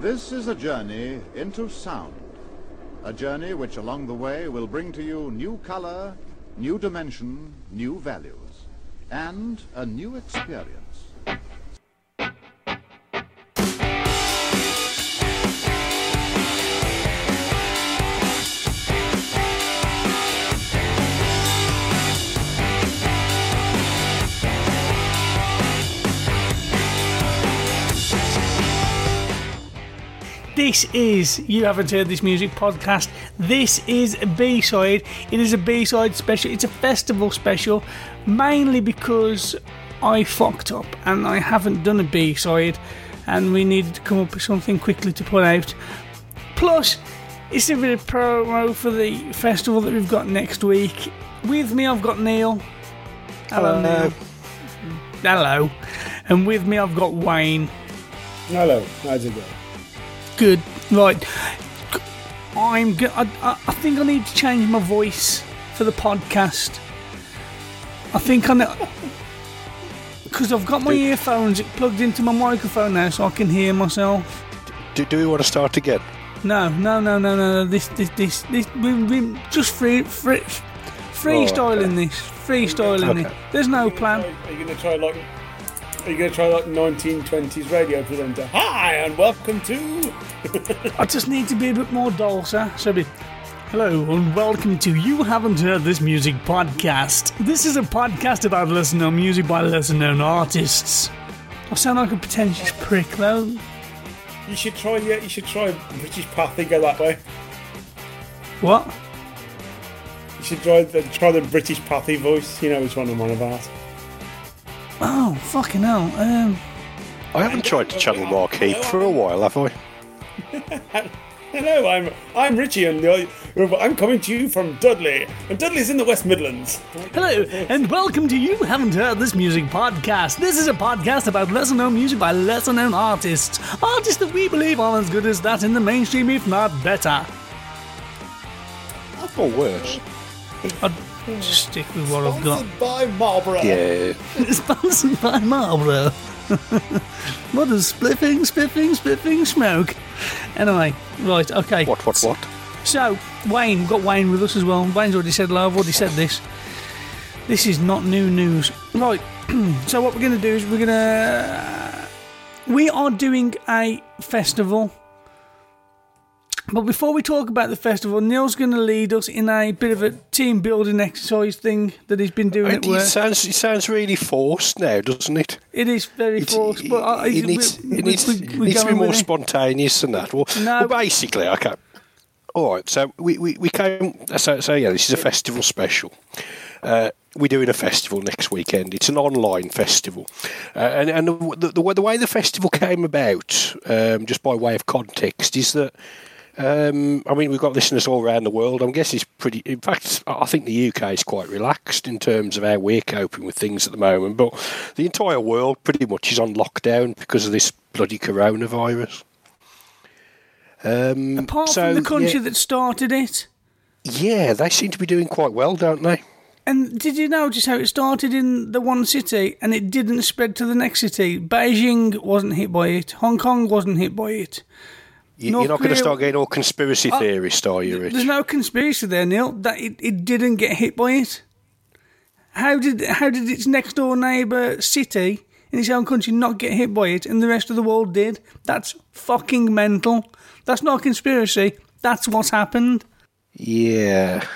This is a journey into sound. A journey which along the way will bring to you new color, new dimension, new values, and a new experience. This is You Haven't Heard This Music podcast. This is a B side. It is a B side special. It's a festival special, mainly because I fucked up and I haven't done a B side, and we needed to come up with something quickly to put out. Plus, it's a bit of promo for the festival that we've got next week. With me, I've got Neil. Hello, Neil. Hello. And with me, I've got Wayne. Hello, how's it going? Good. Right. I'm. Go- I, I I think I need to change my voice for the podcast. I think I know. Because I've got my earphones plugged into my microphone now, so I can hear myself. Do, do we want to start again? No, no, no, no, no. no. This, this, this, this. We, we just free, free, oh, freestyling this. Freestyling Okay. it. There's no plan. Are you going to try like? Are you going to try like 1920s radio presenter? Hi and welcome to. I just need to be a bit more dulcer. So be. Hello and welcome to You Haven't Heard This Music podcast. This is a podcast about lesser known music by lesser known artists. I sound like a pretentious prick though. You should try. Yeah, you should try British Pathé. Go that way. What? You should try the try the British Pathé voice. You know which one I'm on about. Oh, fucking hell. Um, I haven't tried to channel Mark Heap for a while, have I? Hello, I'm I'm Ritchie, and uh, I'm coming to you from Dudley, and Dudley's in the West Midlands. hello and welcome to You Haven't Heard This Music podcast. This is a podcast about lesser known music by lesser known artists. Artists that we believe are as good as that in the mainstream, if not better. Or worse. I'll just stick with what I've got. Sponsored by Marlboro. Yeah. Sponsored by Marlboro. what is spliffing, spiffing, spiffing smoke? Anyway, right, okay. What, what, what? So, Wayne, we've got Wayne with us as well. Wayne's already said hello, I've already said this. This is not new news. Right, so what we're going to do is we're going to. We are doing a festival. But before we talk about the festival, Neil's going to lead us in a bit of a team building exercise thing that he's been doing It, at work. sounds it sounds really forced now, doesn't it? It is very It's- forced, but I, it needs, we- it needs, we- we needs to be more it. spontaneous than that. Well, No. well basically, okay. All right, so we, we, we came. So, so yeah, this is a festival special. Uh, we're doing a festival next weekend. It's an online festival, uh, and and the, the, the way the festival came about, um, just by way of context, is that. Um, I mean, we've got listeners all around the world. I'm guessing it's pretty. In fact, I think the UK is quite relaxed in terms of how we're coping with things at the moment. But the entire world pretty much is on lockdown because of this bloody coronavirus. Um, Apart so, from the country yeah, that started it. yeah, they seem to be doing quite well, don't they? And did you know just how it started in the one city and it didn't spread to the next city? Beijing wasn't hit by it. Hong Kong wasn't hit by it. You, you're not going to start getting all conspiracy Uh, theorist, are you, Rich? There's no conspiracy there, Neil. That it, it didn't get hit by it. How did how did its next door neighbour city in its own country not get hit by it and the rest of the world did. That's fucking mental. That's not a conspiracy. That's what's happened. Yeah.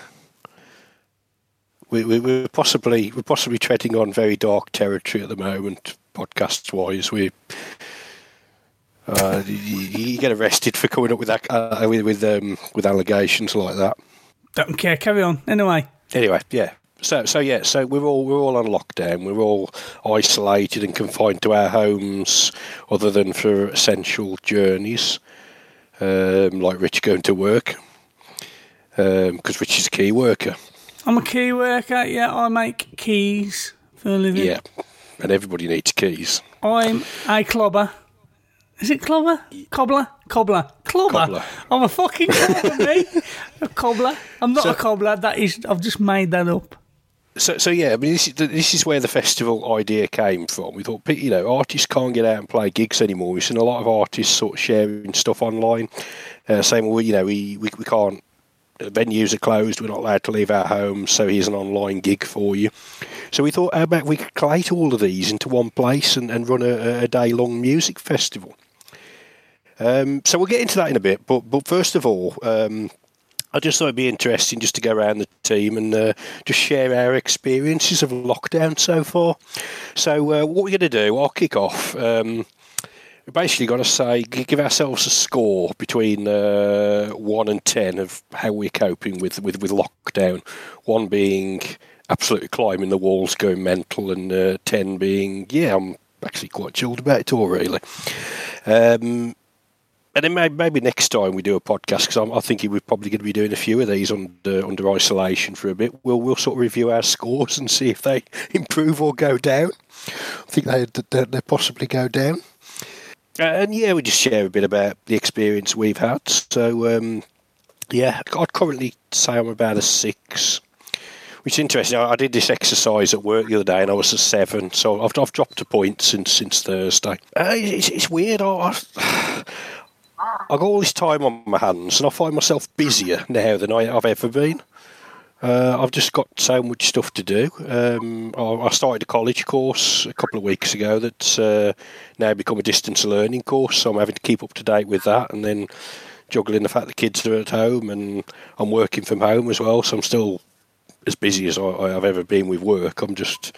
We, we, we're possibly we're possibly treading on very dark territory at the moment, podcasts wise. We uh, you, you get arrested for coming up with that, uh, with with, um, with allegations like that. Don't care. Carry on. Anyway. Anyway, yeah. So so yeah. So we're all we're all on lockdown. We're all isolated and confined to our homes, other than for essential journeys, um, like Rich going to work, because Rich is a key worker. I'm a key worker. Yeah, I make keys for a living. Yeah, and everybody needs keys. I'm a clobber. Is it clobber? Cobbler? Cobbler. Clobber. Cobbler. I'm a fucking cobbler, me. A cobbler. I'm not So- a cobbler. That is, I've just made that up. So, so yeah, I mean, this is, this is where the festival idea came from. We thought, you know, artists can't get out and play gigs anymore. We've seen a lot of artists sort of sharing stuff online, uh, saying, well, you know, we, we, we can't, venues are closed, we're not allowed to leave our homes, so here's an online gig for you. So we thought, how about we could collate all of these into one place and, and run a, a day long music festival. Um, so we'll get into that in a bit, but but first of all, um, I just thought it'd be interesting just to go around the team and uh, just share our experiences of lockdown so far. So, uh, what we're going to do, I'll kick off. Um, we're basically going to say, give ourselves a score between uh, 1 and 10 of how we're coping with, with, with lockdown. 1 being absolutely climbing the walls, going mental, and uh, 10 being, yeah, I'm actually quite chilled about it all, really. Um, and then maybe, next time we do a podcast because I think we're probably going to be doing a few of these under under isolation for a bit. We'll we'll sort of review our scores and see if they improve or go down. I think they they, they possibly go down. Uh, and yeah, we just share a bit about the experience we've had. So um, yeah, I'd currently say I'm about a six. Which is interesting. I I did this exercise at work the other day, and I was a seven. So I've, I've dropped a point since since Thursday. Uh, it's, it's weird. I, I, I've got all this time on my hands, and I find myself busier now than I, I've ever been. Uh, I've just got so much stuff to do. Um, I, I started a college course a couple of weeks ago that's uh, now become a distance learning course, so I'm having to keep up to date with that, and then juggling the fact the kids are at home, and I'm working from home as well, so I'm still as busy as I, I've ever been with work. I'm just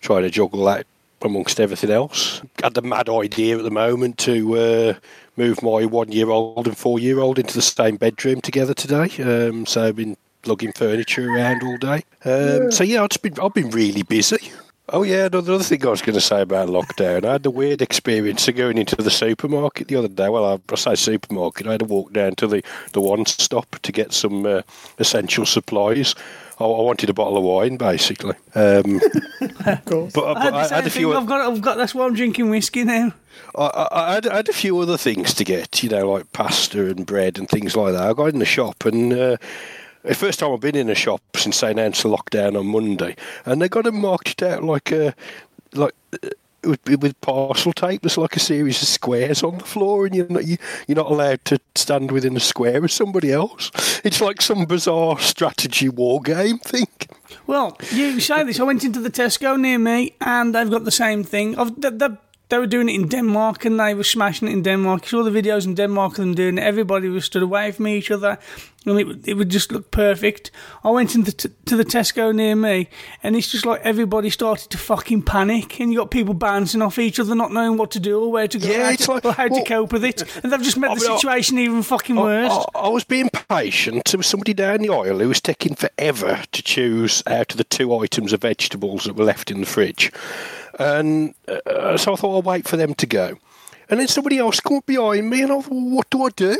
trying to juggle that amongst everything else. I Had the mad idea at the moment to uh, move my one-year-old and four-year-old into the same bedroom together today. Um, so I've been lugging furniture around all day. Um, So yeah, I've just been I've been really busy. Oh yeah, another thing I was going to say about lockdown. I had the weird experience of going into the supermarket the other day. Well, I, I say supermarket. I had to walk down to the, the one stop to get some uh, essential supplies. I, I wanted a bottle of wine, basically. Um, Of course. But- I, had I, I had a few. I've got, I've got. That's why I'm drinking whiskey now. I, I, I, had, I had a few other things to get, you know, like pasta and bread and things like that. I got in the shop and uh, the first time I've been in a shop since they announced the lockdown on Monday, and they got it marked out like a like. Uh, With, with parcel tape, there's like a series of squares on the floor, and you're not you, you're not allowed to stand within a square with somebody else. It's like some bizarre strategy war game thing. Well, you say this. I went into the Tesco near me, and they've got the same thing. I've, they, they, they were doing it in Denmark, and they were smashing it in Denmark. You saw the videos in Denmark of them doing it. Everybody was stood away from each other, and it, would- it would just look perfect. I went into t- to the Tesco near me, and it's just like everybody started to fucking panic, and you got people bouncing off each other, not knowing what to do or where to go, Yeah, how to, like- or how well- to cope with it, and they've just made I the mean, I- situation even fucking worse. I, I, I was being patient. There was somebody down the aisle who was taking forever to choose out of the two items of vegetables that were left in the fridge. And uh, so I thought I'll wait for them to go. And then somebody else caught behind me, and I thought, what do I do?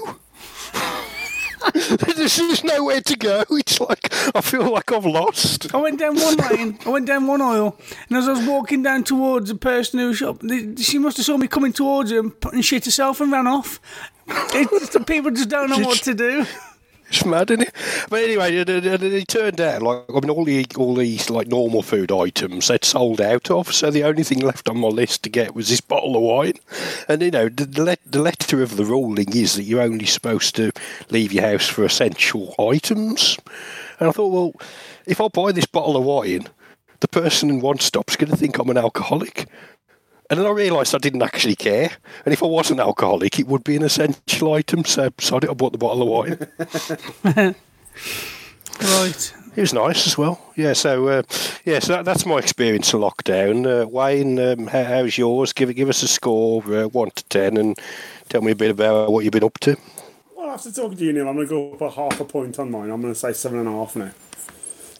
There's just nowhere to go. It's like I feel like I've lost. I went down one lane. I went down one aisle, and as I was walking down towards the person who shop, she must have saw me coming towards her and, put- and shit herself and ran off. It's, the people just don't know what to do. It's mad, isn't it? But anyway, it, turned out like I mean, all the all these like normal food items they'd sold out of. So the only thing left on my list to get was this bottle of wine. And you know, the, the letter of the ruling is that you're only supposed to leave your house for essential items. And I thought, well, if I buy this bottle of wine, the person in one stop's going to think I'm an alcoholic. And then I realised I didn't actually care. And if I wasn't alcoholic, it would be an essential item. So, so I bought the bottle of wine. Right. It was nice as well. Yeah, so uh, yeah, so that, that's my experience of lockdown. Uh, Wayne, um, how, how's yours? Give give us a score, uh, one to ten, and tell me a bit about what you've been up to. Well, after talking to you, Neil, I'm going to go up a half a point on mine. I'm going to say seven and a half now.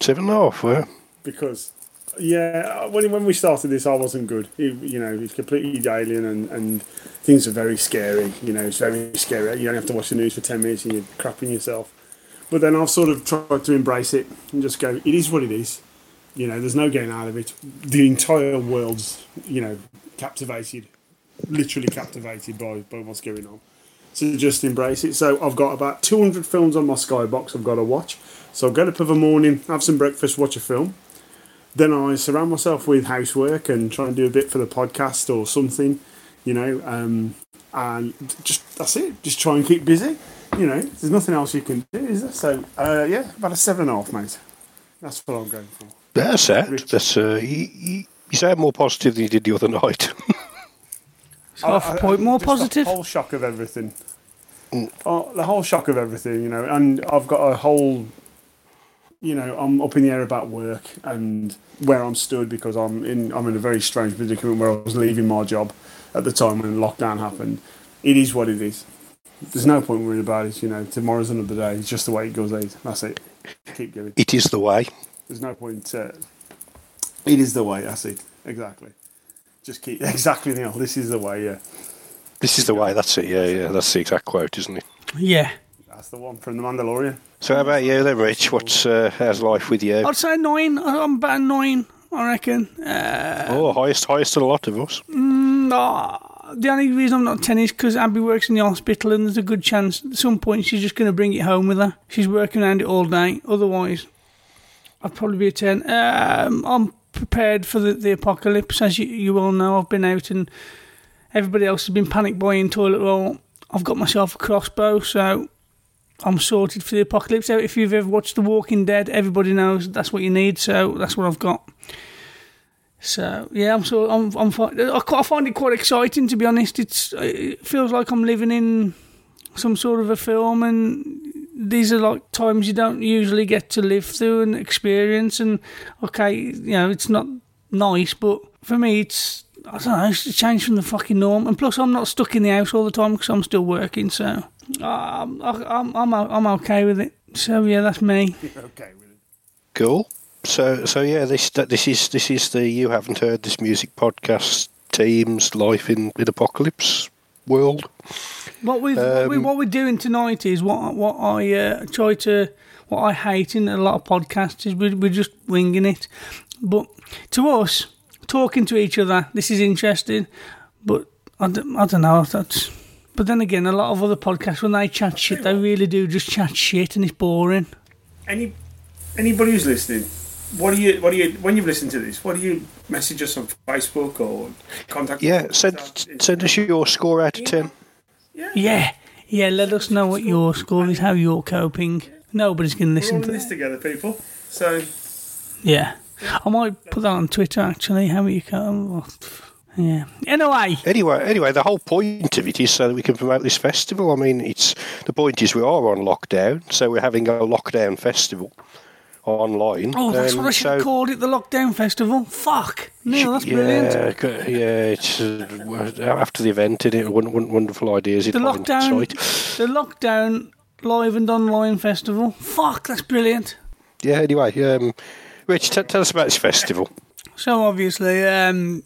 Seven and a half. Well, because yeah, uh, when when we started this, I wasn't good. It, you know, it's completely alien, and, and things are very scary. You know, it's very scary. You only have to watch the news for ten minutes, and you're crapping yourself. But then I've sort of tried to embrace it and just go. It is what it is. You know, there's no getting out of it. The entire world's you know captivated, literally captivated by by what's going on. So just embrace it. So I've got about 200 films on my Skybox I've got to watch. So I'll get up of a morning, have some breakfast, watch a film. Then I surround myself with housework and try and do a bit for the podcast or something, you know, um, and just that's it. Just try and keep busy. You know, there's nothing else you can do, is there? So uh, yeah, about a seven and a half, mate. That's what I'm going for. that's it. That's uh, you, you, you sound more positive than you did the other night. Half a point more just positive. The whole shock of everything. Oh, the whole shock of everything, you know, and I've got a whole, you know, I'm up in the air about work and where I'm stood because I'm in I'm in a very strange predicament where I was leaving my job at the time when lockdown happened. It is what it is. There's no point worrying about it. You know, tomorrow's another day. It's just the way it goes. Out. That's it. Keep going. it is the way. There's no point. Uh, it is the way. That's it. Exactly. Just keep exactly Neil. This is the way. Yeah. This is the way. That's it. Yeah, yeah. That's the exact quote, isn't it? Yeah. That's the one from the Mandalorian. So how about you then, Rich? What's uh, how's life with you? I'd say nine. I'm about nine, I reckon. Uh, Oh, highest, highest of a lot of us. no, the only reason I'm not ten is because Abby works in the hospital, and there's a good chance at some point she's just going to bring it home with her. She's working around it all day. Otherwise, I'd probably be a ten. Um, I'm prepared for the, the apocalypse, as you, you all know. I've been out, and everybody else has been panic buying toilet roll. I've got myself a crossbow, so I'm sorted for the apocalypse. If you've ever watched The Walking Dead, everybody knows that's what you need. So that's what I've got. So yeah, I'm so I'm I'm I find it quite exciting to be honest. It's it feels like I'm living in some sort of a film, and these are like times you don't usually get to live through and experience. And okay, you know, it's not nice, but for me, it's I don't know, it's a change from the fucking norm. And plus, I'm not stuck in the house all the time because I'm still working. So um, I, I'm I'm I'm okay with it. So yeah, that's me. Okay with it. Cool. So, so yeah, this this is this is the you haven't heard this music podcast team's life in in apocalypse world. What we what, we Um, what we're doing tonight is what what I uh, try to what I hate in a lot of podcasts is we, we're just winging it. But to us, talking to each other, this is interesting. But I don't, I don't know. That's but then again, a lot of other podcasts when they chat shit, they really do just chat shit, and it's boring. Any anybody who's listening, what do you what do you when you've listened to this? What do you message us on Facebook or contact? Yeah, send send us your score out of ten. Yeah, yeah. Let us know what your score is, how you're coping. Nobody's going to listen to this this. together, people. So Yeah, I might put that on Twitter actually. How you co- Yeah. Anyway. Anyway, anyway, the whole point of it is so that we can promote this festival. I mean, it's the point is we are on lockdown, so we're having a lockdown festival online. Oh, that's Um, what I should have so- called it, the Lockdown Festival. Fuck. Neil, that's brilliant. Yeah, g- yeah. It's uh, after the event, and it won- won- wonderful ideas. The Lockdown, the Lockdown Live and Online Festival. Fuck, that's brilliant. Yeah. Anyway, um, Rich, t- tell us about this festival. So obviously, um,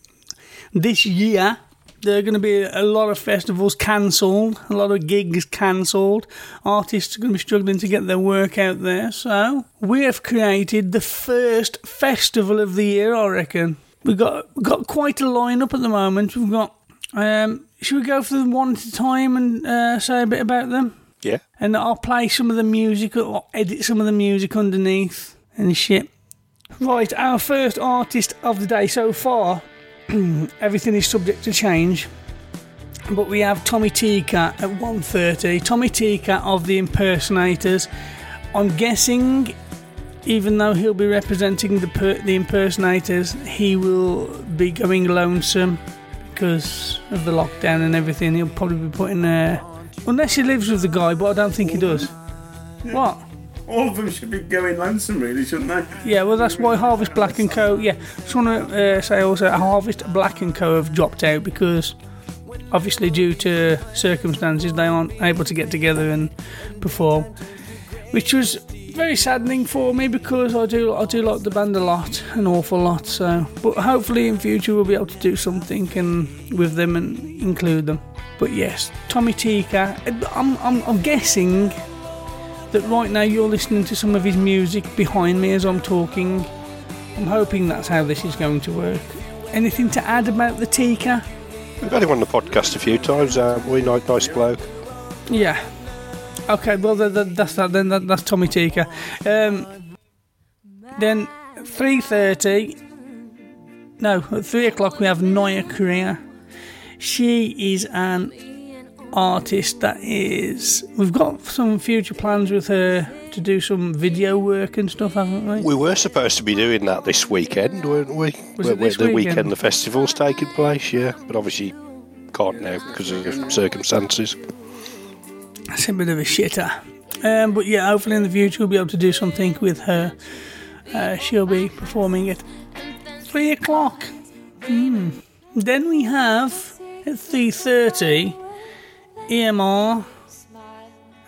this year there are going to be a lot of festivals cancelled, a lot of gigs cancelled. Artists are going to be struggling to get their work out there. So we have created the first festival of the year, I reckon. We've got we've got quite a lineup at the moment. We've got. Um, should we go for them one at a time and uh, say a bit about them? Yeah. and I'll play some of the music or edit some of the music underneath and shit. Right, our first artist of the day so far. everything is subject to change. But we have Tommy Tika at 1.30. Tommy Tika of the Impersonators. I'm guessing, even though he'll be representing the per- the Impersonators, he will be going lonesome because of the lockdown and everything. He'll probably be putting uh, unless he lives with the guy, but I don't think he does. What? All of them should be going lonesome, really, shouldn't they? Yeah, well, that's why Harvest Black and Co. Yeah, just want to uh, say also Harvest Black and Co. have dropped out because obviously due to circumstances they aren't able to get together and perform, which was very saddening for me because I do I do like the band a lot, an awful lot. So, but hopefully in future we'll be able to do something and with them and include them. But yes, Tommy Tika. I'm I'm, I'm guessing that right now you're listening to some of his music behind me as I'm talking. I'm hoping that's how this is going to work. Anything to add about the Tika? We've had him on the podcast a few times. Uh, we nice, nice bloke. Yeah. Okay, well th- th- that's that. Then that, that's Tommy Tika. Um, then three thirty. No, at three o'clock we have Noya Korea. She is an artist that is. We've got some future plans with her to do some video work and stuff, haven't we? We were supposed to be doing that this weekend, weren't we? Was Where- it this the weekend? weekend the festival's taking place, yeah. But obviously can't now because of circumstances. That's a bit of a shitter. Um, but yeah, hopefully in the future we'll be able to do something with her. Uh, she'll be performing at three o'clock. Hmm. Then we have at three thirty EMR,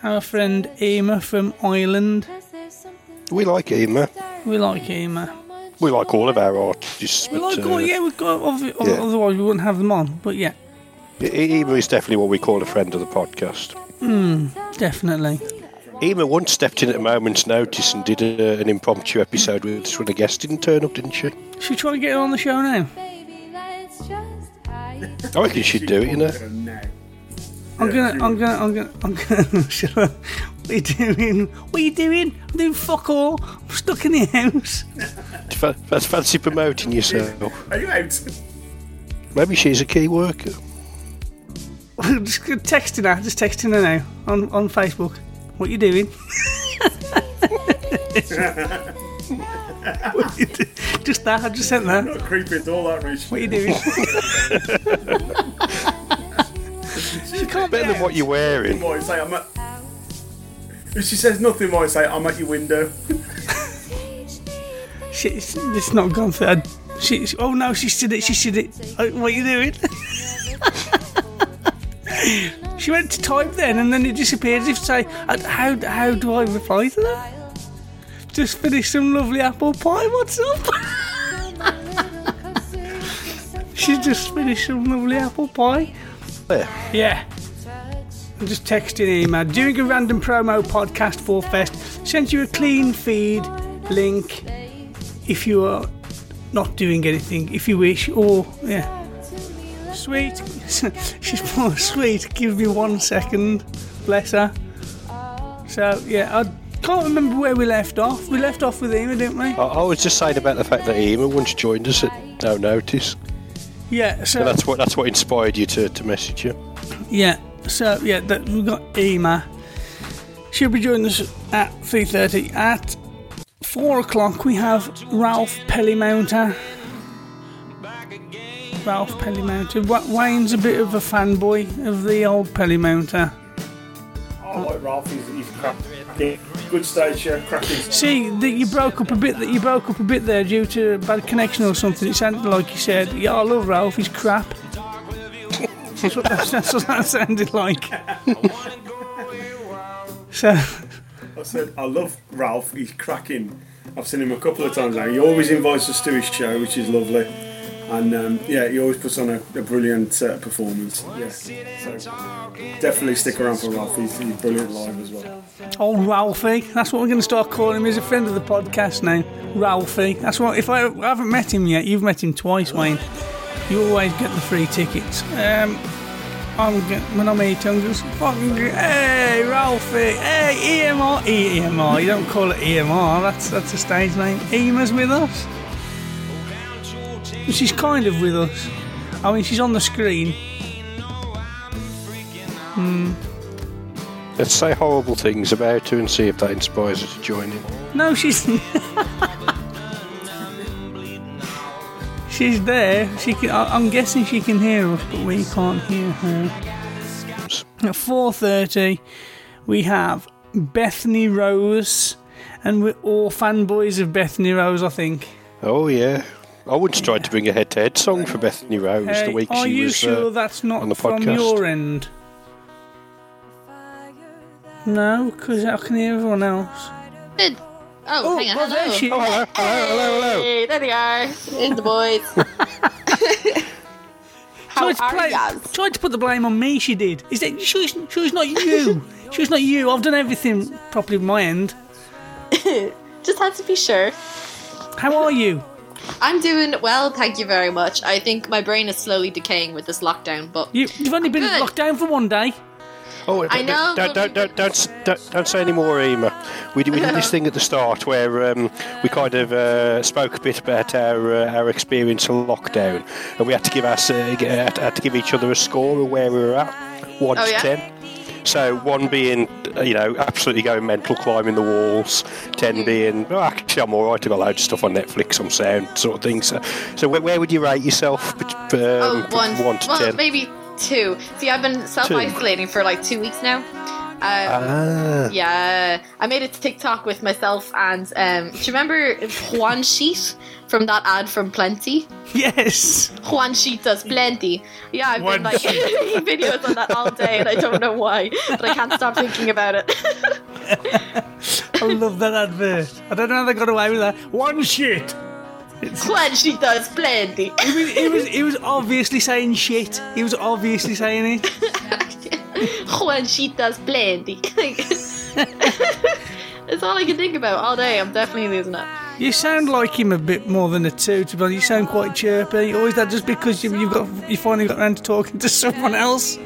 our friend Ema from Ireland. We like Ema. We like Ema. We like all of our artists. We like, uh, oh yeah, we've got. yeah. Otherwise, we wouldn't have them on. But yeah, E- Ema is definitely what we call a friend of the podcast. Hmm, definitely. Ema once stepped in at a moment's notice and did a, an impromptu episode with us when a guest didn't turn up, didn't she? Should we try and get her on the show now? I reckon she'd do it, you know. No. I'm gonna, I'm gonna, I'm gonna, I'm gonna. Shut up. What are you doing? What are you doing? I'm doing fuck all. I'm stuck in the house. Fa- That's fancy promoting yourself. Are you out? Maybe she's a key worker. I'm just gonna texting her. Just texting her now on on Facebook. What are you doing? What you do- just that. I just sent that. Not creepy at all, that Rich. What you doing? She can't Better than what you're wearing. Might say I'm at. If she says nothing, might say I'm at your window. She, it's, it's not gone through. She, she- oh no, she said it. She said it. Oh, what are you doing? she went to type then, and then it disappeared. As if to say, "Uh, how how do I reply to that? Just finished some lovely apple pie. What's up? she just finished some lovely apple pie. There. Yeah. I'm just texting email. Doing a random promo podcast for Fest. Sent you a clean feed link if you are not doing anything, if you wish, or yeah. Sweet. She's more sweet. Give me one second. Bless her. So yeah, I can't remember where we left off. We left off with Ema, didn't we? I, I was just saying about the fact that Ema once joined us at no notice. Yeah. So And that's what that's what inspired you to, to message you. Yeah, so yeah, that, we've got Ema. She'll be joining us at 3.30. At 4 o'clock we have Ralph Pelleymounter. Ralph Pelleymounter. Wayne's a bit of a fanboy of the old Pelleymounter. I like Ralph. He's, he's crap. Yeah, Good stage show, cracking. See, that you broke up a bit. That you broke up a bit there due to a bad connection or something. It sounded like you said, "Yeah, I love Ralph. He's crap." That's, what that, that's what that sounded like. so, I said, I love Ralph. He's cracking. I've seen him a couple of times now. He always invites us to his show, which is lovely. And um, yeah, he always puts on a, a brilliant uh, performance. Yeah. So definitely stick around for Ralph. He's, he's brilliant live as well. old Ralphie. That's what we're going to start calling him. He's a friend of the podcast now, Ralphie. That's what. If I, I haven't met him yet, you've met him twice, Wayne. You always get the free tickets. Um, I'm get, when I'm eating, I'm just fucking go, hey Ralphie, hey EMR, E- EMR. You don't call it EMR. That's that's a stage name. Ema's with us. She's kind of with us. I mean, she's on the screen. Let's say horrible things about her and see if that inspires her to join in. No, she's. she's there. She can. I- I'm guessing she can hear us, but we can't hear her. At 4:30, we have Bethany Rose, and we're all fanboys of Bethany Rose. I think. Oh yeah. I once tried to bring a head-to-head song for Bethany Rose Hey, the week are you sure uh, that's on not the from podcast. your end? No, because I can hear everyone else. Good. Oh, Oh, hang on. well, hello. she Oh hello, hello, hello, hello. Hey, there they are. In the boys. How tried, to are play- you? tried to put the blame on me. She did. Is that sure? It's, sure it's not you. sure it's not you. I've done everything properly on my end. Just had to be sure. How are you? I'm doing well, thank you very much. I think my brain is slowly decaying with this lockdown, but you you've only been good. locked down for one day. Oh, I don't- know, Don't, don't, don't, don't, don't, don't say any more, Ema. We did, we did this thing at the start where um, we kind of uh, spoke a bit about our uh, our experience of lockdown, and we had to give us uh, had had to give each other a score of where we were at, one Oh, to yeah? ten. So one being, uh, you know, absolutely going mental, climbing the walls. Ten Mm. being, oh, actually, I'm all right. I've got loads of stuff on Netflix, on sound, sort of thing. So, so where, where would you rate yourself? Um, oh, one, one to well, ten. maybe two. See, I've been self isolating for like two weeks now. Um, Ah. Yeah, I made a TikTok with myself and um, do you remember Juan Sheet from that ad from Plenty? Yes. Juan Sheet does plenty. Yeah, I've been like making videos on that all day, and I don't know why, but I can't stop thinking about it. I love that advert. I don't know how they got away with that. One shit. Juan Sheet does plenty. He was, he was he was obviously saying shit. He was obviously saying it. Juan Sheet does plenty. It's all I can think about all day. I'm definitely losing it. You sound like him a bit more than a two. To be honest, you sound quite chirpy. Or is that just because you, you've got you finally got around to talking to someone else?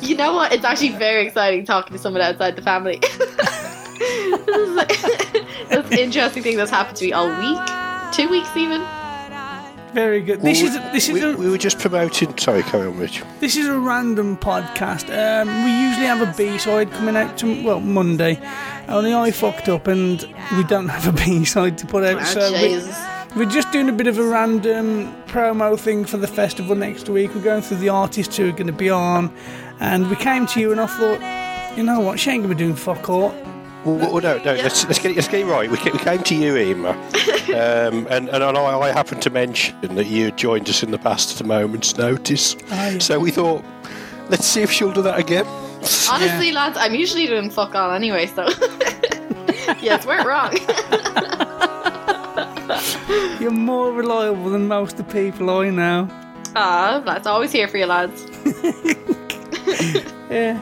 You know what? It's actually very exciting talking to someone outside the family. this is like, that's an interesting thing that's happened to me all week, two weeks even. Very good. This is this is we, a, we were just promoting. Sorry, carry on, Rich. This is a random podcast. Um, we usually have a B side coming out to well Monday. Only I fucked up and we don't have a B side to put out. Oh, so we, we're just doing a bit of a random promo thing for the festival next week. We're going through the artists who are going to be on, and we came to you and I thought, you know what, she ain't going to be doing fuck all. Well, well, no, no. Let's, let's get it, let's get it right. We, ca- we came to you, Emma, um, and and I, I happened to mention that you joined us in the past at a moment's notice. yeah. So we thought, let's see if she'll do that again. Honestly, lads, I'm usually doing fuck all anyway, so. yes, we're wrong. You're more reliable than most of the people I know. Ah, that's always here for you, lads. Yeah.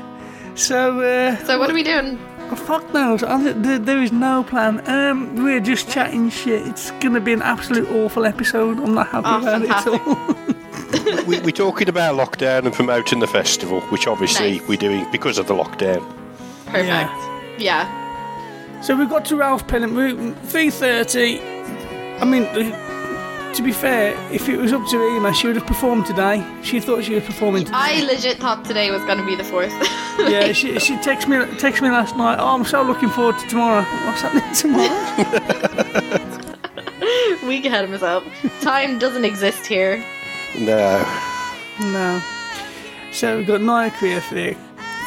So, uh, So, what are we doing? Oh, fuck knows. I th- there, there is no plan. Um, we're just chatting shit. It's gonna be an absolute awful episode. I'm not happy Oh, about it at all. we, we're talking about lockdown and promoting the festival, which obviously Nice. we're doing because of the lockdown. Perfect. Yeah. so we've got to Ralph Pennant. We three thirty. I mean, to be fair, if it was up to Ema, she would have performed today. She thought she was performing today. I legit thought today was going to be the fourth. yeah, she she texted me texted me last night. Oh, I'm so looking forward to tomorrow. What's happening tomorrow? Week ahead of myself. Time doesn't exist here. No. No. So we've got Nia Creative.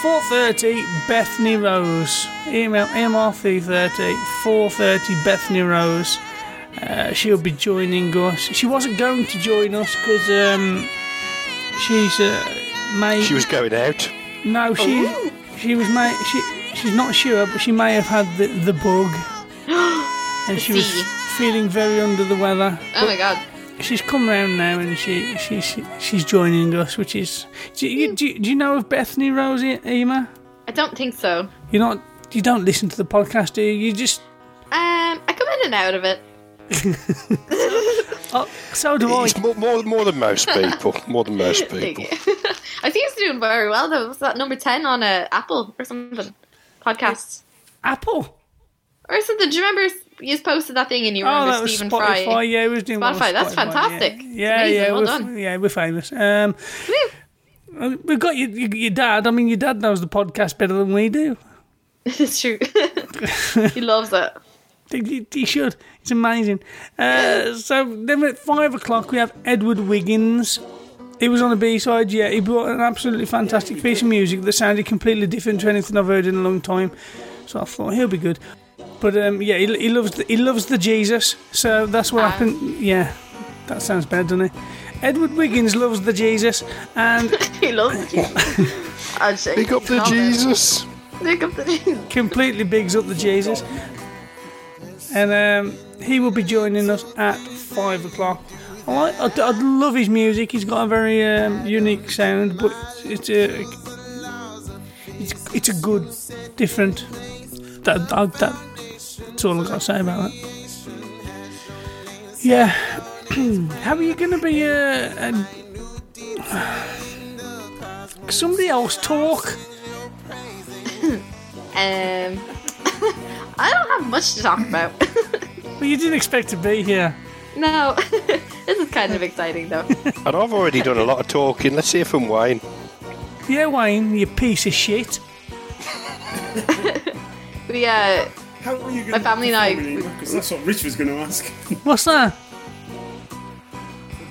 4.30, Bethany Rose. Email MR330, 4.30, Bethany Rose. Uh, she'll be joining us. She wasn't going to join us because um, she's uh, may... She was going out. No, she she was may... She, she's not sure, but she may have had the, the bug. and she was feeling very under the weather Oh my god. she's come round now and she, she, she she's joining us, which is. Do you, do you, do you know of Bethany Rose Ema? I don't think so. You're not. You don't listen to the podcast, do you? You just. Um, I come in and out of it. Oh, so do I. It's more, more, more than most people. More than most people. I think it's doing very well though. Was that number ten on uh, Apple or something? Podcast Apple. or something? Do you remember you posted that thing and you Oh, remember that was Stephen Spotify. Fry? Yeah, we was doing well on Spotify, that's fantastic. Yeah, yeah, yeah, well we're, done. yeah, we're famous. Um, uh, we've got your, your, your dad. I mean, your dad knows the podcast better than we do. It's true. he loves it. He, he should. It's amazing. Uh, so then at five o'clock we have Edward Wiggins. He was on the B side, yeah. He brought an absolutely fantastic piece of music that sounded completely different to anything I've heard in a long time. So I thought he'll be good. But um, yeah, he, he loves the, he loves the Jesus. So that's what Ah. happened. Yeah, that sounds bad, doesn't it? Edward Wiggins loves the Jesus, and he loves Jesus. I'd say. Pick up the. Jesus. Pick up the Jesus. completely bigs up the Jesus. And um, he will be joining us at five o'clock. I, like, I, I love his music. He's got a very um, unique sound, but it's a it's, it's a good, different. That, that that's all I got to say about that. Yeah. How are you going to be uh, a, somebody else talk? Um, I don't have much to talk about. Well, you didn't expect to be here. no, this is kind of exciting though. And I've already done a lot of talking. Let's hear from Wayne. Yeah, Wayne, you piece of shit. We uh, How are you going My family and I- Because that's what Rich was going to ask. What's that?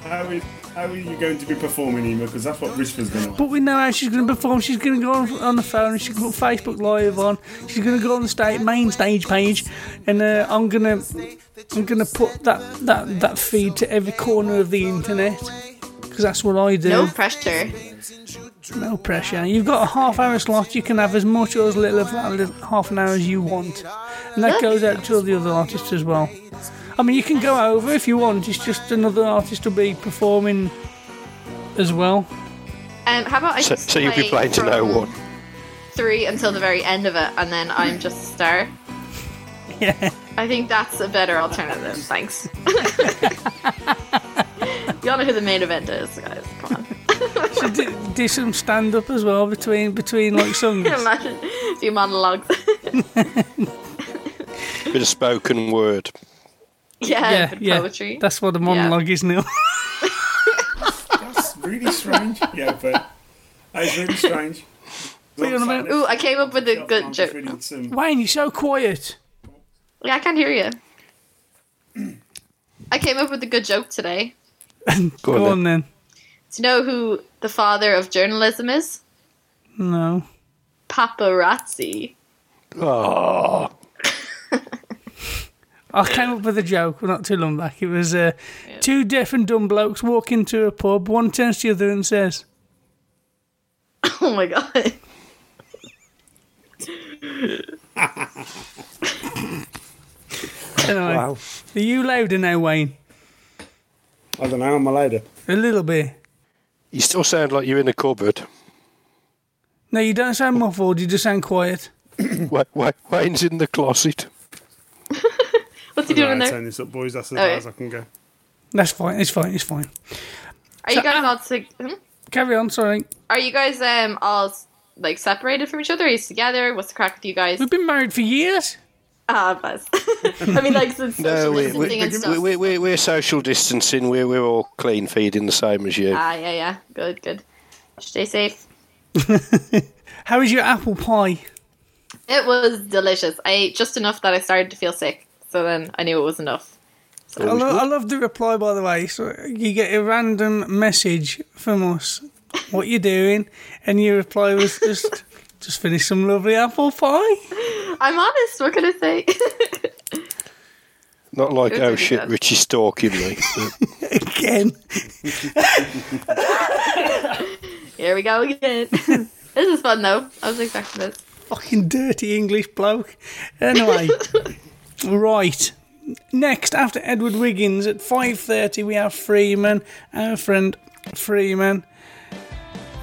how, is, how are you going to be performing, Ema? Because that's what Rich was going to ask. But we know how she's going to perform. She's going to go on, on the phone. She's going to put Facebook Live on. She's going to go on the stage, main stage page, and uh, I'm going to I'm going to put that, that that feed to every corner of the internet because that's what I do. no pressure. No pressure. You've got a half hour slot. You can have as much or as little of that little half an hour as you want, and that goes out to all the other artists as well. I mean, you can go over if you want. It's just another artist will be performing as well. Um, how about I So, so you'll be playing to no one. Three until the very end of it, and then I'm just a star. Yeah. I think that's a better alternative. Thanks. you all know who the main event is, guys. Come on. Should do, do some stand up as well between between like songs. Imagine do monologues. Bit of spoken word. Yeah, yeah, bit yeah. poetry. That's what a monologue is now. That's really strange. Yeah, but that is really strange. What are you on? Ooh, I came up with a I'm good just joke. reading some- Wayne, you're so quiet. Yeah, I can't hear you. I came up with a good joke today. Go, Go on, on then. then. Do you know who the father of journalism is? No. Paparazzi. Oh, I came up with a joke not too long back. It was uh, two deaf and dumb blokes walk into a pub. One turns to the other and says, Oh my god. anyway, Wow. Are you louder now, Wayne? I don't know, I'm a lady. A little bit. you still sound like you're in a cupboard. No, you don't sound muffled. You just sound quiet. Wa- Wa- Wayne's in the closet. What's he doing in there? turn this up, boys. That's as Okay. far as I can go. That's fine. It's fine. It's fine. Are you guys all to- hmm? Carry on. Sorry. Are you guys um all like separated from each other? Are you together? What's the crack with you guys? We've been married for years. Ah, buzz. I mean, like since No, social we, distancing we, and stuff. we, we, we, we're social distancing. We're, we're all clean feeding the same as you. Ah, yeah, yeah. Good, good. Stay safe. How is your apple pie? It was delicious. I ate just enough that I started to feel sick. So then I knew it was enough. I, lo- I love the reply, by the way. So you get a random message from us. What you doing? And your reply was just, just finish some lovely apple pie. I'm honest. What can I say? Not like, oh shit, good. Ritchie's stalking me. Again. Here we go again. this is fun though. I was expecting this. Fucking dirty English bloke. Anyway, right. Next, after Edward Wiggins at five thirty, we have Freeman, our friend Freeman.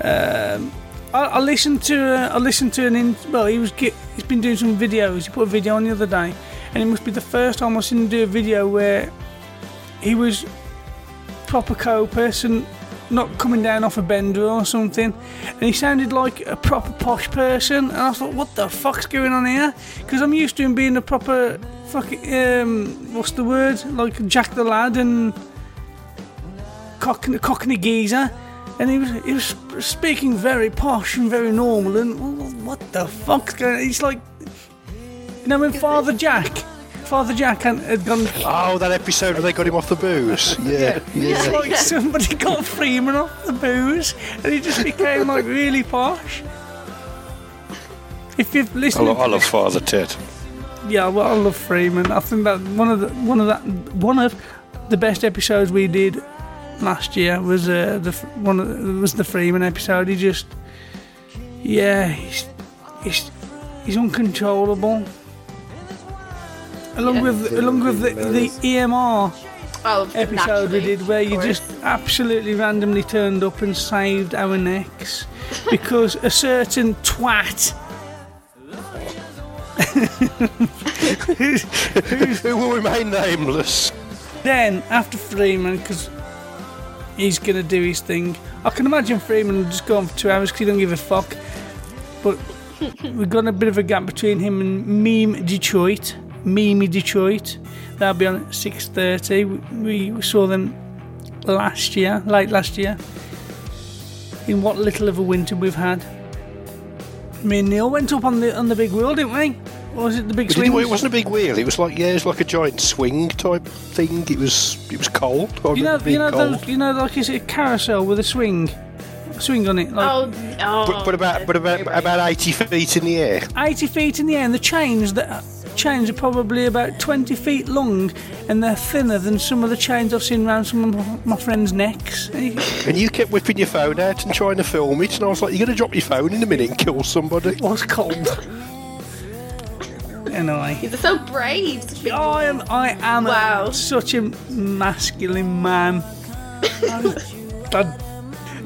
Um, I, I listened to uh, I listened to an in, well he was get, he's been doing some videos. He put a video on the other day, and it must be the first time I've seen him do a video where he was proper copus and not coming down off a bender or something. And he sounded like a proper posh person. And I thought, what the fuck's going on here? Because I'm used to him being a proper fucking, um, what's the word? Like Jack the Lad and Cockney, Cockney geezer. And he was he was speaking very posh and very normal. And well, what the fuck's going on? He's like, you know, when Father Jack. Father Jack had, had gone. Oh, that episode where they got him off the booze. Yeah, yeah. It's yeah. like somebody got Freeman off the booze, and he just became like really posh. If you've I listened, love, I love Father Ted. Yeah, well, I love Freeman. I think that one of the one of that one of the best episodes we did last year was uh, the one of was the Freeman episode. He just, yeah, he's he's, he's uncontrollable. Along Yeah. with along with the, the EMR Oh, episode we did where you just absolutely randomly turned up and saved our necks because a certain twat Who will remain nameless? then after Freeman because he's gonna do his thing. I can imagine Freeman just go on for two hours because he don't give a fuck. But we've got a bit of a gap between him and Meme Detroit, Meme Detroit. That'll be on at six thirty. We, we saw them last year, late last year. In what little of a winter we've had. Me and Neil went up on the on the big wheel, didn't we? Or was it the big swing? didn't- it wasn't a big wheel. It was like yeah, it was like a giant swing type thing. It was it was cold. I You know, remember you know, those, you know, like is it a carousel with a swing, swing on it, like Oh, oh, but, but about but about about eighty feet in the air. eighty feet in the air, and the chains that chains are probably about twenty feet long, and they're thinner than some of the chains I've seen around some of my, my friends' necks. And you- And you kept whipping your phone out and trying to film it, and I was like, "You're going to drop your phone in a minute and kill somebody." It was cold. Anyway, He's so brave. I am, I am a- Wow. such a masculine man. I'm-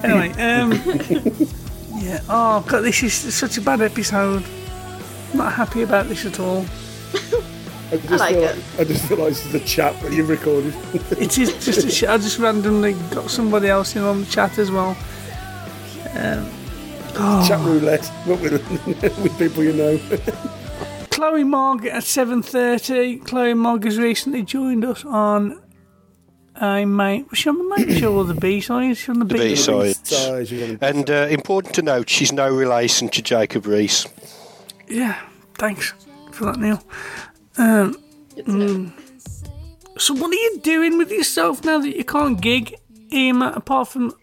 anyway, um, yeah. Oh God, this is such a bad episode. I'm Not happy about this at all. I just like feel it. I just feel like this is a chat that you've recorded. It is just a sh- I just randomly got somebody else in on the chat as well. Chat roulette, but with, with people you know. Chloe Mogg at seven thirty. Chloe Mogg has recently joined us on a mate. Was she on the main show or the B side? Is she on the, The B side. Size, you're gonna- And uh, important to note, she's no relation to Jacob Rees. Yeah, thanks for that, Neil. Um, Good to know. so, what are you doing with yourself now that you can't gig, Emma? Apart from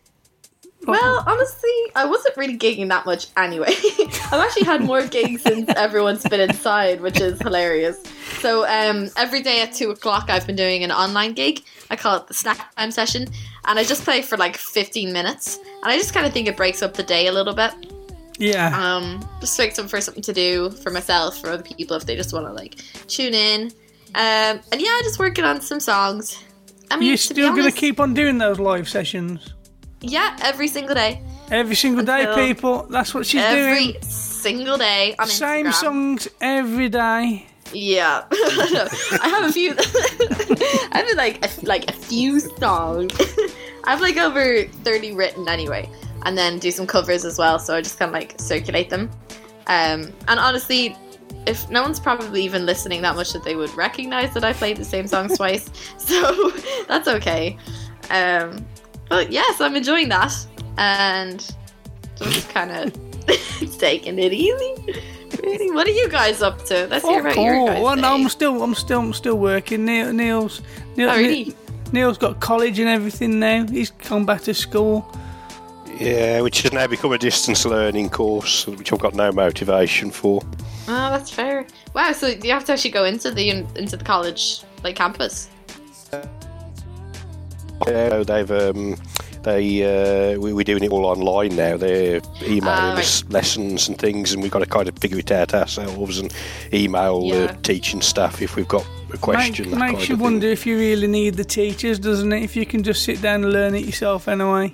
Well, honestly, I wasn't really gigging that much anyway. I've actually had more gigs since everyone's been inside, which is hilarious. So um, every day at two o'clock, I've been doing an online gig. I call it the snack time session, and I just play for like fifteen minutes. And I just kind of think it breaks up the day a little bit. yeah, Um, just makes them for something to do for myself, for other people if they just want to like tune in. Um, and yeah, just working on some songs. I mean, you're still going to keep on doing those live sessions yeah, every single day, every single day, people. That's what she's every doing. Every single day on Same Instagram. songs every day. Yeah, I have a few. I have like a, like a few songs. I have like over thirty written anyway, and then do some covers as well. So I just kind of like circulate them. Um, and honestly, if no one's probably even listening that much that they would recognize that I played the same songs twice, so that's okay. Um, but yes, I'm enjoying that and just kind of taking it easy. Really, what are you guys up to? Let's hear Oh, about your cool. guys. Well, no. I'm still, I'm still, I'm still working. Neil, Neil's, Neil, Oh, really? Neil's got college and everything now. He's come back to school. Yeah, which has now become a distance learning course, which I've got no motivation for. Oh, that's fair. Wow, so you have to actually go into the into the college like campus. Yeah, they've um, they uh, we, we're doing it all online now. They're emailing Ah, us lessons and things, and we've got to kind of figure it out ourselves and email Yeah. the teaching staff if we've got a question. Make, that makes kind you of thing. wonder if you really need the teachers, doesn't it? If you can just sit down and learn it yourself anyway.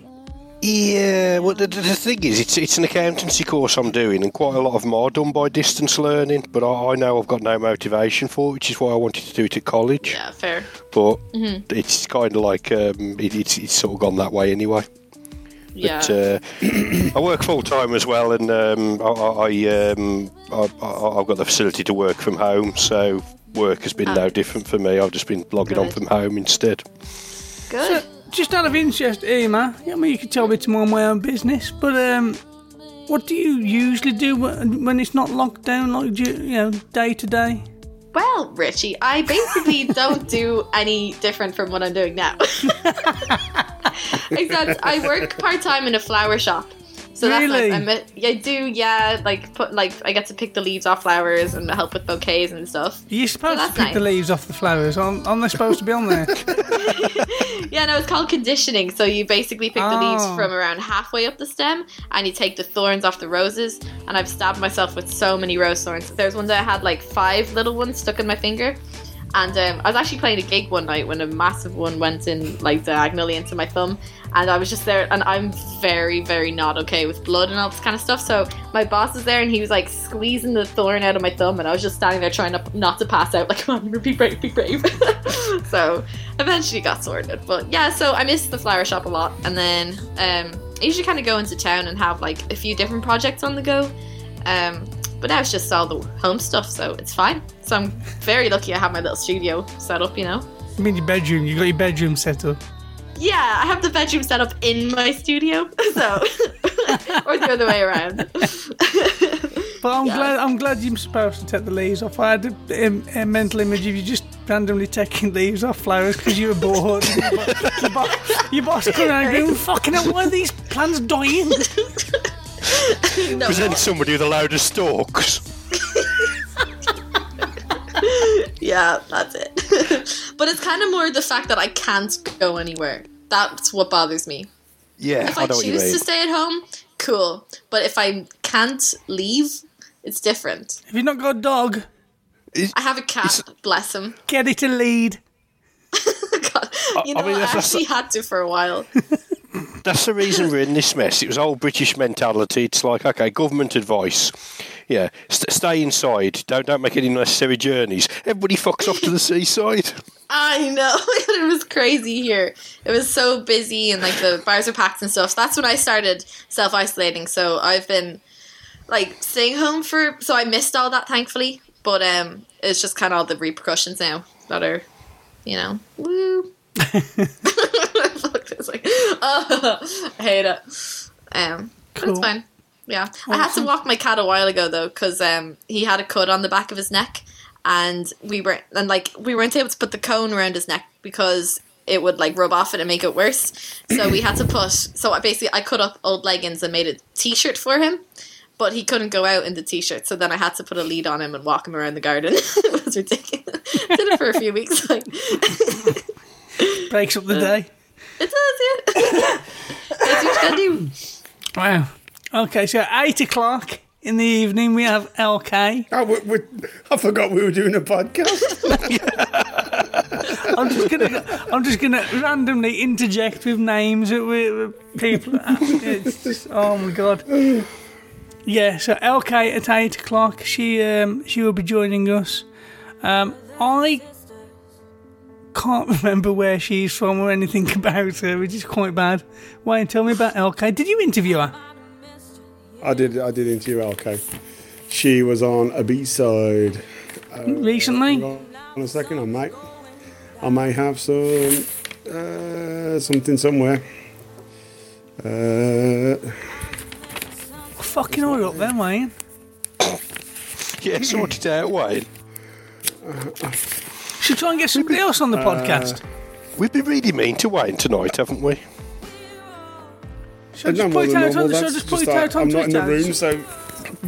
Yeah, well, the, the thing is, it's it's an accountancy course I'm doing, and quite a lot of them are done by distance learning. But I, I know I've got no motivation for it, which is why I wanted to do it at college. Yeah, fair. But Mm-hmm. it's kind of like um, it, it's it's sort of gone that way anyway. Yeah. But uh, I work full time as well, and um, I, I, um, I, I, I've got the facility to work from home. So work has been Ah. no different for me. I've just been logging on from home instead. Good. Just out of interest, Emma, I mean, you could tell me to mind my own business, but um, what do you usually do when it's not locked down, like you, you know, day to day? Well, Ritchie, I basically don't do any different from what I'm doing now. Except I work part time in a flower shop. So Really? that's nice. I'm a, I do, yeah. Like put like I get to pick the leaves off flowers and help with bouquets and stuff. You're supposed that's to pick the leaves off the flowers. Aren't, aren't they supposed to be on there? Yeah, no, it's called conditioning. So you basically pick the leaves Oh. from around halfway up the stem, and you take the thorns off the roses. And I've stabbed myself with so many rose thorns. There's one day I had like five little ones stuck in my finger, and um, I was actually playing a gig one night when a massive one went in like diagonally into my thumb, and I was just there, and I'm very, very not okay with blood and all this kind of stuff. So my boss was there, and he was like squeezing the thorn out of my thumb, and I was just standing there trying not, not to pass out. Like, come on, be brave, be brave. so eventually got sorted. But yeah, so I miss the flower shop a lot, and then um, I usually kind of go into town and have like a few different projects on the go. Um, but now it's just all the home stuff, so it's fine. So I'm very lucky I have my little studio set up, you know. I mean, your bedroom. You got your bedroom set up. Yeah, I have the bedroom set up in my studio, so or the other way around. But I'm Yeah. glad. I'm glad you're supposed to take the leaves off. I had a, a, a mental image of you just randomly taking leaves off flowers because you were bored. your, bo- your, bo- your boss coming around going, "Fucking hell, why are these plants dying?" no, Present somebody with a load of stalks. Yeah, that's it. but it's kind of more the fact that I can't go anywhere. That's what bothers me. Yeah, If I I, know what you choose mean. to stay at home, cool. But if I can't leave, it's different. Have you not got a dog? I have a cat, bless him. Get it to lead. God, you know, I mean, I, that's- that's- actually had to for a while. That's the reason we're in this mess. It was old British mentality. It's like, okay, government advice. Yeah, st- stay inside. Don't don't make any necessary journeys. Everybody fucks off to the seaside. I know it was crazy here. It was so busy and like the bars were packed and stuff. So that's when I started self isolating. So I've been like staying home for. So I missed all that thankfully, but um, it's just kind of all the repercussions now that are, you know, woo. Fuck this, like, oh, I hate it. Um, but Cool. it's fine. Yeah, I had to walk my cat a while ago though because um, he had a cut on the back of his neck, and we were and like we weren't able to put the cone around his neck because it would like rub off it and make it worse. So we had to put. So I basically I cut up old leggings and made a t-shirt for him, but he couldn't go out in the t-shirt. So then I had to put a lead on him and walk him around the garden. it was ridiculous. Did it for a few weeks. Like Breaks up the day. it does, yeah. That's what you do. Wow. Okay, so at eight o'clock in the evening we have LK. Oh, we, we, I forgot we were doing a podcast. I'm just gonna, I'm just gonna randomly interject with names that we people. Just, oh my god. Yeah, so LK at eight o'clock. She, um, she will be joining us. Um, I can't remember where she's from or anything about her, which is quite bad. Wayne, tell me about LK. Did you interview her? I did. I did interview LK. She was on a B side. recently? On a second, I might. I may have some uh, something somewhere. Uh, Fucking all up then, Wayne. Yeah, sort it out, Wayne. Should try and get somebody else on the podcast. We've been really mean to Wayne tonight, haven't we? Should I no just put it out normal, on, should I just put just it that out on I'm not in the Twitter? room, so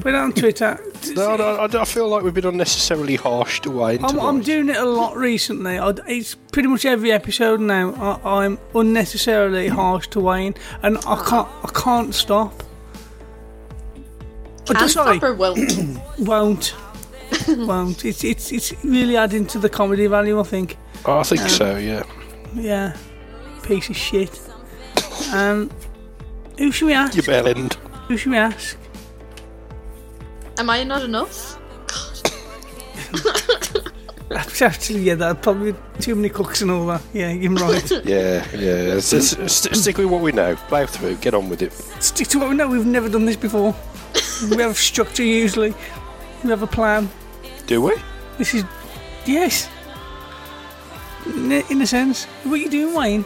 Put it on Twitter. No, no, I, I feel like we've been unnecessarily harsh to Wayne I'm. I'm doing it a lot recently. I, it's pretty much every episode now. I, I'm unnecessarily harsh to Wayne, and I can't. I can't stop. Oh, Can't sorry, stop or won't. won't. won't. It's it's it's really adding to the comedy value. I think. I think so, yeah. Yeah. Piece of shit. Um. Who should we ask? You bell end. Who should we ask? Am I not enough? Actually, yeah, that probably too many cooks and all that. Yeah, you're right. Yeah, yeah. S- s- st- stick with what we know. Plough through. Get on with it. Stick to what we know. We've never done this before. we have structure usually. We have a plan. Do we? This is yes. In a, in a sense, what are you doing, Wayne?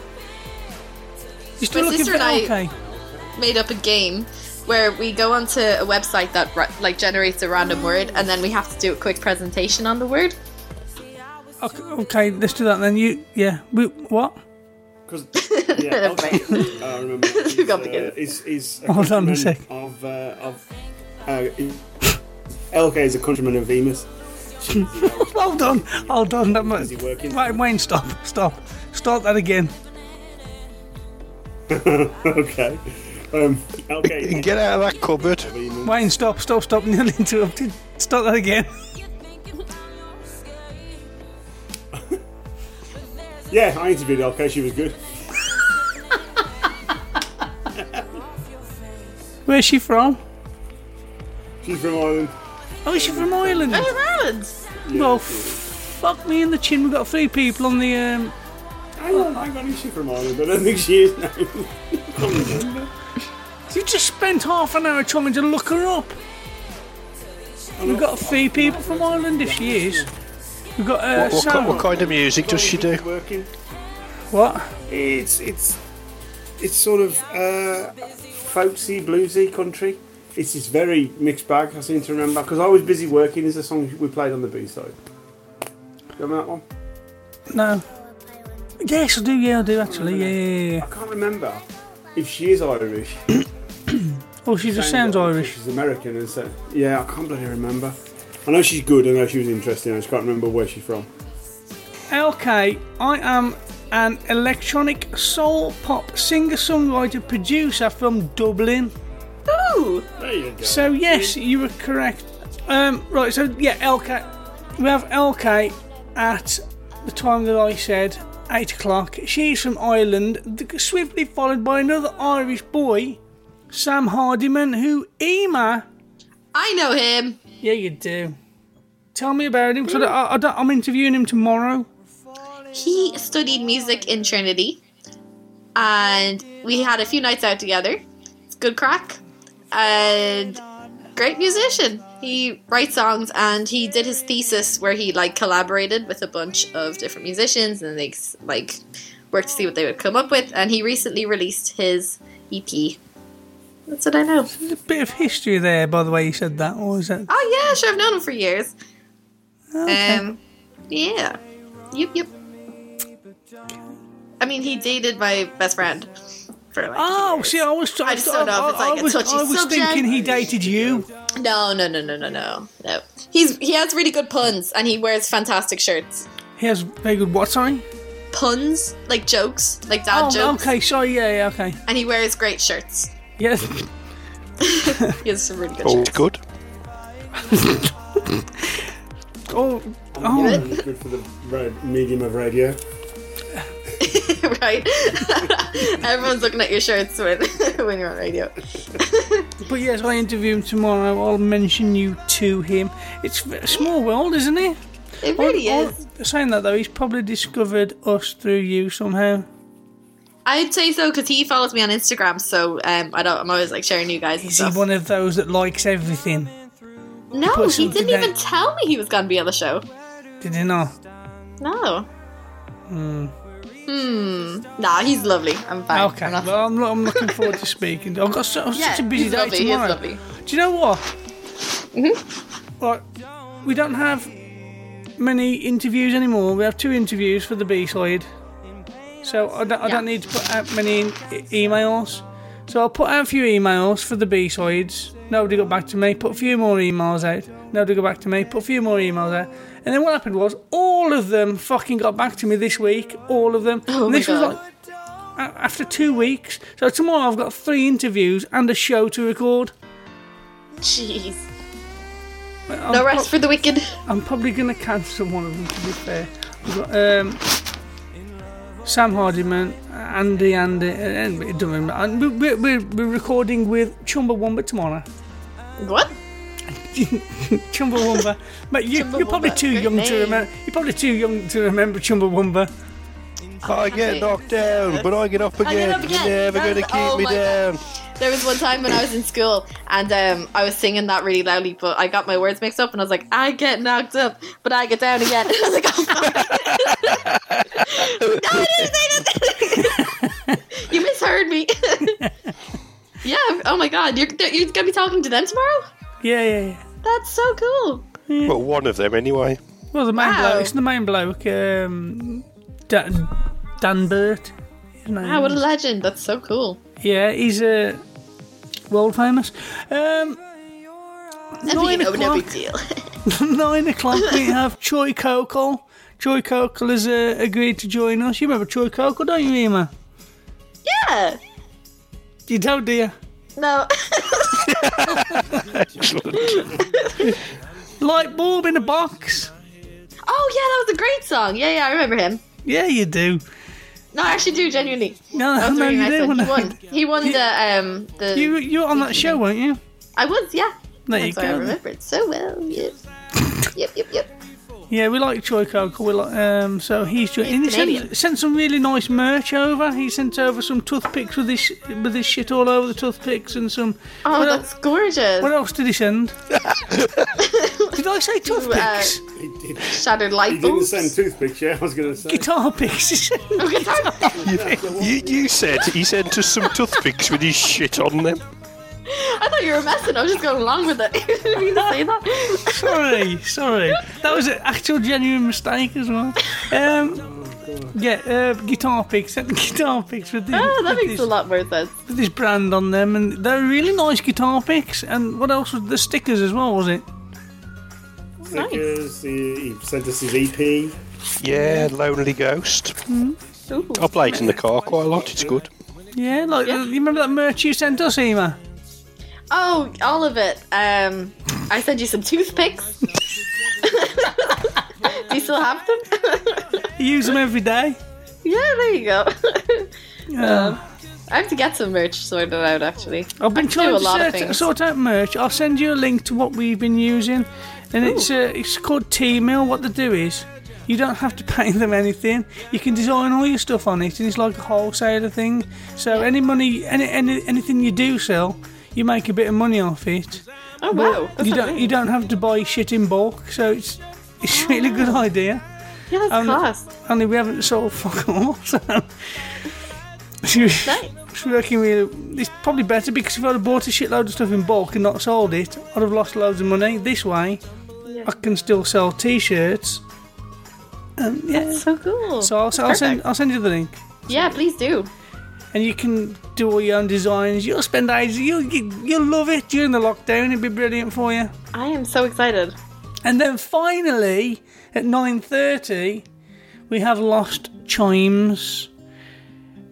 You're still My looking for and I- okay. Made up a game where we go onto a website that like generates a random word and then we have to do a quick presentation on the word Okay, okay, let's do that then. You, yeah. We, what? Because yeah, LK, I remember. Is, Too uh, complicated. is, is a Hold on a sec. Of uh, of uh, LK is a countryman of Venus. Hold on, hold on. That Is he might, working? Wait, Wayne, stop, stop, start that again. okay. Um, LK. Get out of that cupboard. Venus. Wayne, stop, stop, stop. Nearly interrupted. Start that again. Yeah, I interviewed her. Okay, She was good. Where's she from? She's from Ireland. Oh, is she from Ireland? Oh, Ireland. well, f- fuck me in the chin. We've got three people on the. Um, Hang on, hang on. Is she from Ireland? But I don't think she is now. I can't remember. you just spent half an hour trying to look her up. We've got three people from Ireland. If she is, we've got uh, What, what, what kind of music does she do? Working. What? It's it's it's sort of uh, folksy, bluesy country. It's this very mixed bag. I seem to remember because I was busy working. Is the song we played on the B side? Remember that one? No. Yes, I do. Yeah, I do actually. Yeah, yeah, yeah. I can't remember if she is Irish. Oh, she just sounds Irish. She's American, and so yeah, I can't bloody remember. I know she's good. I know she was interesting. I just can't remember where she's from. LK, I am an electronic soul pop singer songwriter producer from Dublin. Ooh. There you go. So yes, you were correct. Um, right, so yeah, LK. We have LK at the time that I said eight o'clock. She's from Ireland, swiftly followed by another Irish boy, Sam Hardiman, who Ema. I know him. Yeah, you do. Tell me about him. 'cause I don't- I, I, I'm interviewing him tomorrow. He studied music in Trinity, and we had a few nights out together. It's good crack, and great musician. He writes songs, and he did his thesis where he like collaborated with a bunch of different musicians, and they like worked to see what they would come up with. And he recently released his EP. That's what I know. There's a bit of history there, by the way you said that, or is that? Oh yeah, sure. I've known him for years. Okay. Um, yeah. Yep, yep. I mean, he dated my best friend for like. Oh, years. see, I was, I, I just don't know if it's I, like a was, touchy I was subject. thinking he dated you. No, no, no, no, no, no, no. He's he has really good puns, and he wears fantastic shirts. He has very good what? Sorry. Puns, like jokes, like dad Oh, jokes, okay. Sorry. Yeah, yeah. Okay. and he wears great shirts. Yes. He has some really good Oh, shirts. good. oh. Oh. It's good for the ra- medium of radio. right? Everyone's looking at your shirts when when you're on radio. But yes, I interview him tomorrow. I'll mention you to him. It's a small world, isn't it? It really I- I- is. saying that though, he's probably discovered us through you somehow. I'd say so because he follows me on Instagram, so um, I don't. I'm always like sharing you guys. Is he one of those that likes everything? No, he didn't even tell me he was going to be on the show. Did he not? No. Hmm. Hmm. Nah, he's lovely. I'm fine. Okay. I'm not- Well, I'm, I'm looking forward to speaking. I've got so, yeah, such a busy day lovely. He is tomorrow. lovely. Do you know what? Mm-hmm. Like, we don't have many interviews anymore. We have two interviews for the B side. So I don't, I don't need to put out many e- emails. So I'll put out a few emails for the B sides. Nobody got back to me. Put a few more emails out. Nobody got back to me. Put a few more emails out. And then what happened was all of them fucking got back to me this week. All of them. Oh and this was like after two weeks. So tomorrow I've got three interviews and a show to record. Jeez. I'm No pro- rest for the wicked. I'm probably going to cancel one of them, to be fair. We've got um, Sam Hardiman, Andy, Andy, eh, eh, and it doesn't matter. And we- we're, we're, we're recording with Chumbawamba tomorrow. What? Chumbawamba. Mate, you, you're probably too great young to remember. You're probably too young to remember Chumbawamba. I get knocked down, but I get up again. get up again. You're never going to keep oh me down. God. Down. There was one time when I was in school and um, I was singing that really loudly, but I got my words mixed up and I was like, I get knocked up, but I get down again. I was like, oh, fuck. no, I didn't say nothing. you misheard me. yeah, oh my god, you're, you're going to be talking to them tomorrow? Yeah, yeah, yeah. That's so cool. Well, one of them anyway. Well, the main Wow. bloke. It's the main bloke. Um, Dan, Dan Burt. His name Wow, what a legend. That's so cool. Yeah, he's uh, world famous. Um, be no, o'clock. big deal. Nine o'clock. we have Troy Cokel. Troy Cokel has uh, agreed to join us. You remember Troy Cokel, don't you, Emma? yeah. You don't, do you? No. Light bulb in a box. oh yeah, that was a great song. Yeah, yeah, I remember him. Yeah, you do. No, I actually do genuinely. No, That was no, really you nice do. one. He won. He won You- the um the. You you were on that show, weren't you? I was, yeah. There you That's why I go. remember it so well. Yep. yep, yep, yep. Yeah, we like Troy Coker. We like, um, so he's joined. He's and he sent, sent some really nice merch over. He sent over some toothpicks with this with this shit all over the toothpicks and some. Oh, what, el- that's gorgeous. what else did he send? did I say toothpicks? He, he, Shattered light he didn't bulbs. send toothpicks, yeah, I was going to say. Guitar picks. he sent. Guitar- You, you said he sent us some toothpicks with his shit on them. I thought you were messing. I was just going along with it. you didn't mean to say that. sorry, sorry. That was an actual genuine mistake as well. Um, yeah, uh, guitar picks. Sent guitar picks with this, Oh, that makes this, a lot more sense. with this brand on them, and they're really nice guitar picks. And what else was the stickers as well? Was it? Stickers, he, he sent us his EP. Yeah, Lonely Ghost. Ooh. I play it in the car quite a lot. It's good. Yeah, like Yeah. you remember that merch you sent us, Ema? Oh, all of it. Um, I sent you some toothpicks. Do you still have them? You use them every day. yeah, there you go. Yeah. I have to get some merch sorted out. Actually, I've been trying a to lot of sort, things. sort out merch. I'll send you a link to what we've been using, and it's uh, it's called Teemill. What they do is, you don't have to pay them anything. You can design all your stuff on it, and it's like a wholesaler thing. So any money, any, any anything you do sell, you make a bit of money off it. Oh wow, that's you don't bad. you don't have to buy shit in bulk. So it's it's a really good idea. Yeah, that's um, class. Only we haven't sold fuck all. So it's Nice. working really. It's probably better because if I'd have bought a shitload of stuff in bulk and not sold it, I'd have lost loads of money. This way, Yeah. I can still sell T-shirts. Um, yeah. So cool. So I'll, I'll send. I'll send you the link, yeah, please do. And you can do all your own designs. You'll spend ages. You'll you, you'll love it during the lockdown. It'd be brilliant for you. I am so excited. And then finally, at 9.30, we have Lost Chimes.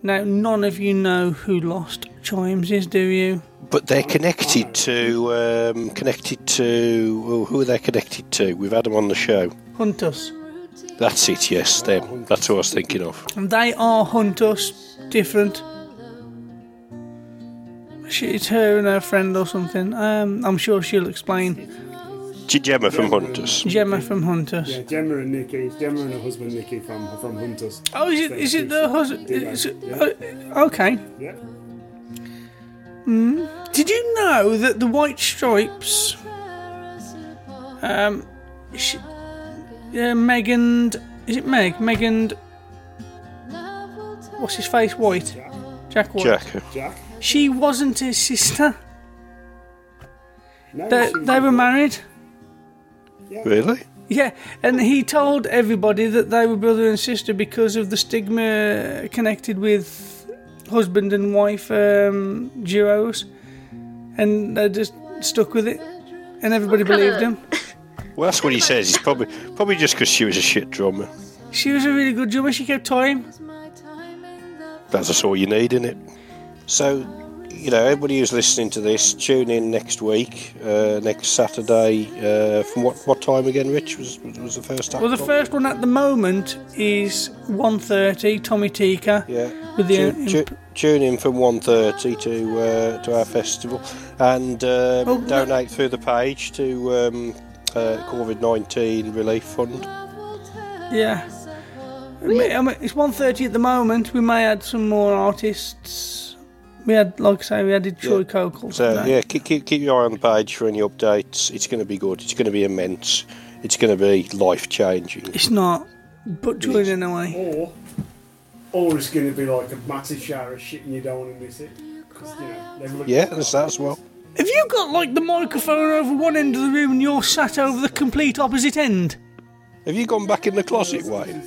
Now, none of you know who Lost Chimes is, do you? But they're connected to um, connected to oh, who are they connected to? We've had them on the show. Hunt Us. That's it. Yes, them. That's what I was thinking of. And they are Hunt Us different. She, it's her and her friend or something. Um, I'm sure she'll explain. G- Gemma from Hunters. Gemma from Hunt Us. Yeah, Gemma and Nikki. Gemma and her husband Nikki from from Hunters. Oh, is it? Is it the husband? Yeah. Is it, uh, okay. Yeah. Did you know that the White Stripes, um, sh uh, Meg and is it Meg? Meg and what's his face? White. Jack White. Jack. Jack. She wasn't his sister. No, They, she was they were before. married. Really? Yeah, and he told everybody that they were brother and sister because of the stigma connected with husband and wife um, duos, and they just stuck with it, and everybody What kinda- believed him. Well, that's what he says. He's probably probably just because she was a shit drummer. She was a really good drummer. She kept time. That's just all you need, isn't it? So, you know, everybody who's listening to this, tune in next week, uh, next Saturday. Uh, from what what time again? Rich was was the first time. Well, the first one at the moment is 1.30, Tommy Tika. Yeah. With the tune, tu- tune in from 1.30 to uh, to our festival and uh, Oh, no. donate through the page to um, uh, COVID nineteen relief fund. Yeah. I mean, I mean, it's 1.30 at the moment. We may add some more artists. We had, like I say, we added Troy Yeah. Cokel. So today. yeah, keep, keep keep your eye on the page for any updates. It's going to be good. It's going to be immense. It's going to be life changing. It's not, but join anyway. Or, or it's going to be like a massive shower of shit and you don't want to miss it. you know, Yeah, there's that as well. Have you got like the microphone over one end of the room and you're sat over the complete opposite end? Have you gone back in the closet, Wayne?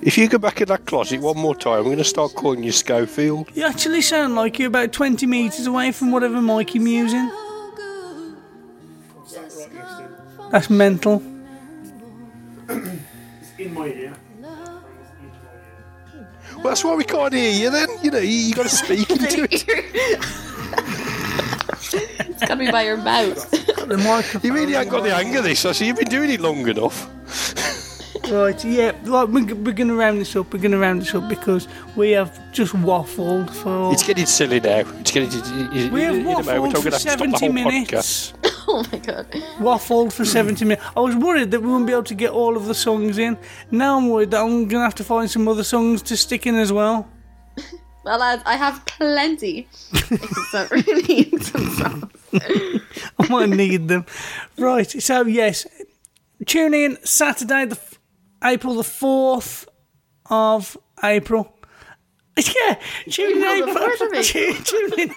If you go back in that closet one more time, I'm going to start calling you Schofield. You actually sound like you're about 20 metres away from whatever mic you're using. That's mental. It's in my ear. Well, that's why we can't hear you then. You know, you, you got to speak into it. it's gotta be by your mouth. The microphone. You really ain't got the hang of this. I see you've been doing it long enough. Right, yeah, like we're, we're going to round this up. We're going to round this up because we have just waffled for. It's getting silly now. It's getting. It, it, we have in waffled for going to have to stop the 70 minutes. podcast. oh my god. Waffled for 70 minutes. I was worried that we wouldn't be able to get all of the songs in. Now I'm worried that I'm going to have to find some other songs to stick in as well. Well, lads, I have plenty. so really need some songs. I might need them. Right, so yes, tune in Saturday, the f- April the 4th of April. Yeah, tune in April April. Tune, tune in.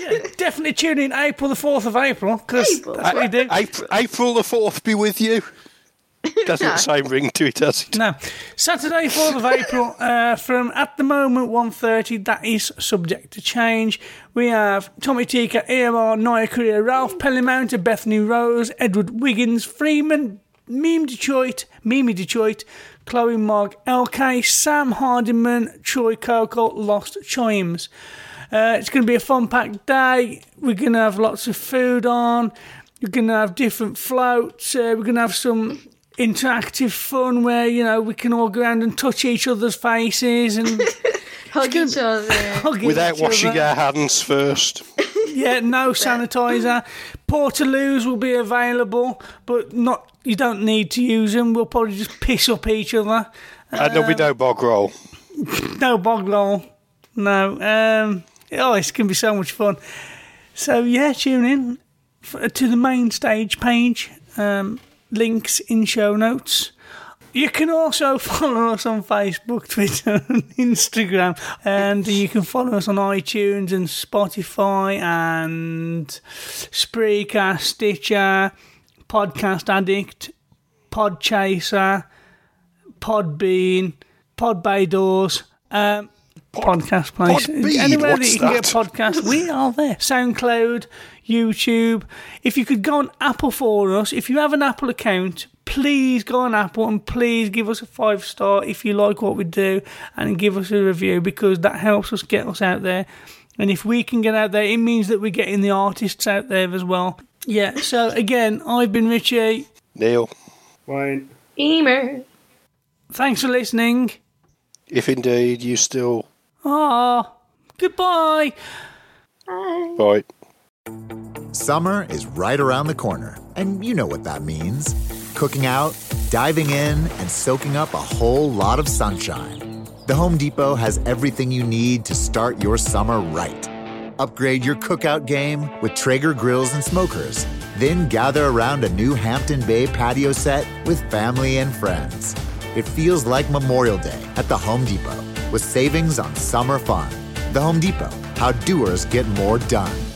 yeah, definitely tune in April the 4th of April because April. that's what we do. April, April the 4th be with you. Doesn't the same ring to it, does it? No, Saturday, 4th of April, uh, from at the moment 1.30, that is subject to change. We have Tommy Tika, EMR, Naya Korea, Ralph Pelleymounter, Bethany Rose, Edward Wiggins, Freeman, Meme Detroit, Mimi Detroit, Chloe Mogg, LK, Sam Hardiman, Troy Coco, Lost Chimes. Uh, it's going to be a fun packed day. We're going to have lots of food on. We're going to have different floats. Uh, we're going to have some interactive fun where, you know, we can all go around and touch each other's faces and Hug each other. hug Without each washing other. our hands first. Yeah, no sanitizer. Portaloos will be available, but not. You don't need to use them. We'll probably just piss up each other. and there'll be no bog roll. No bog roll. No. Um, oh, it's going to be so much fun. So, yeah, tune in f- to the main stage page. Um, links in show notes. You can also follow us on Facebook, Twitter, and Instagram. And you can follow us on iTunes and Spotify and Spreaker, Stitcher, Podcast Addict, Podchaser, Podbean, Podbay Doors, um, podcast place. Podbean, Anywhere that you can get that? podcasts, we are there. SoundCloud, YouTube. If you could go on Apple for us, if you have an Apple account, please go on Apple and please give us a five star if you like what we do and give us a review because that helps us get us out there. And if we can get out there, it means that we're getting the artists out there as well. Yeah, so again, I've been Ritchie. Neil, Wayne. Emer. Thanks for listening. if indeed you still. Ah, goodbye. Bye. Summer is right around the corner, and you know what that means. Cooking out, diving in, and soaking up a whole lot of sunshine. The Home Depot has everything you need to start your summer right. Upgrade your cookout game with Traeger grills and smokers. Then gather around a new Hampton Bay patio set with family and friends. It feels like Memorial Day at the Home Depot with savings on summer fun. The Home Depot, how doers get more done.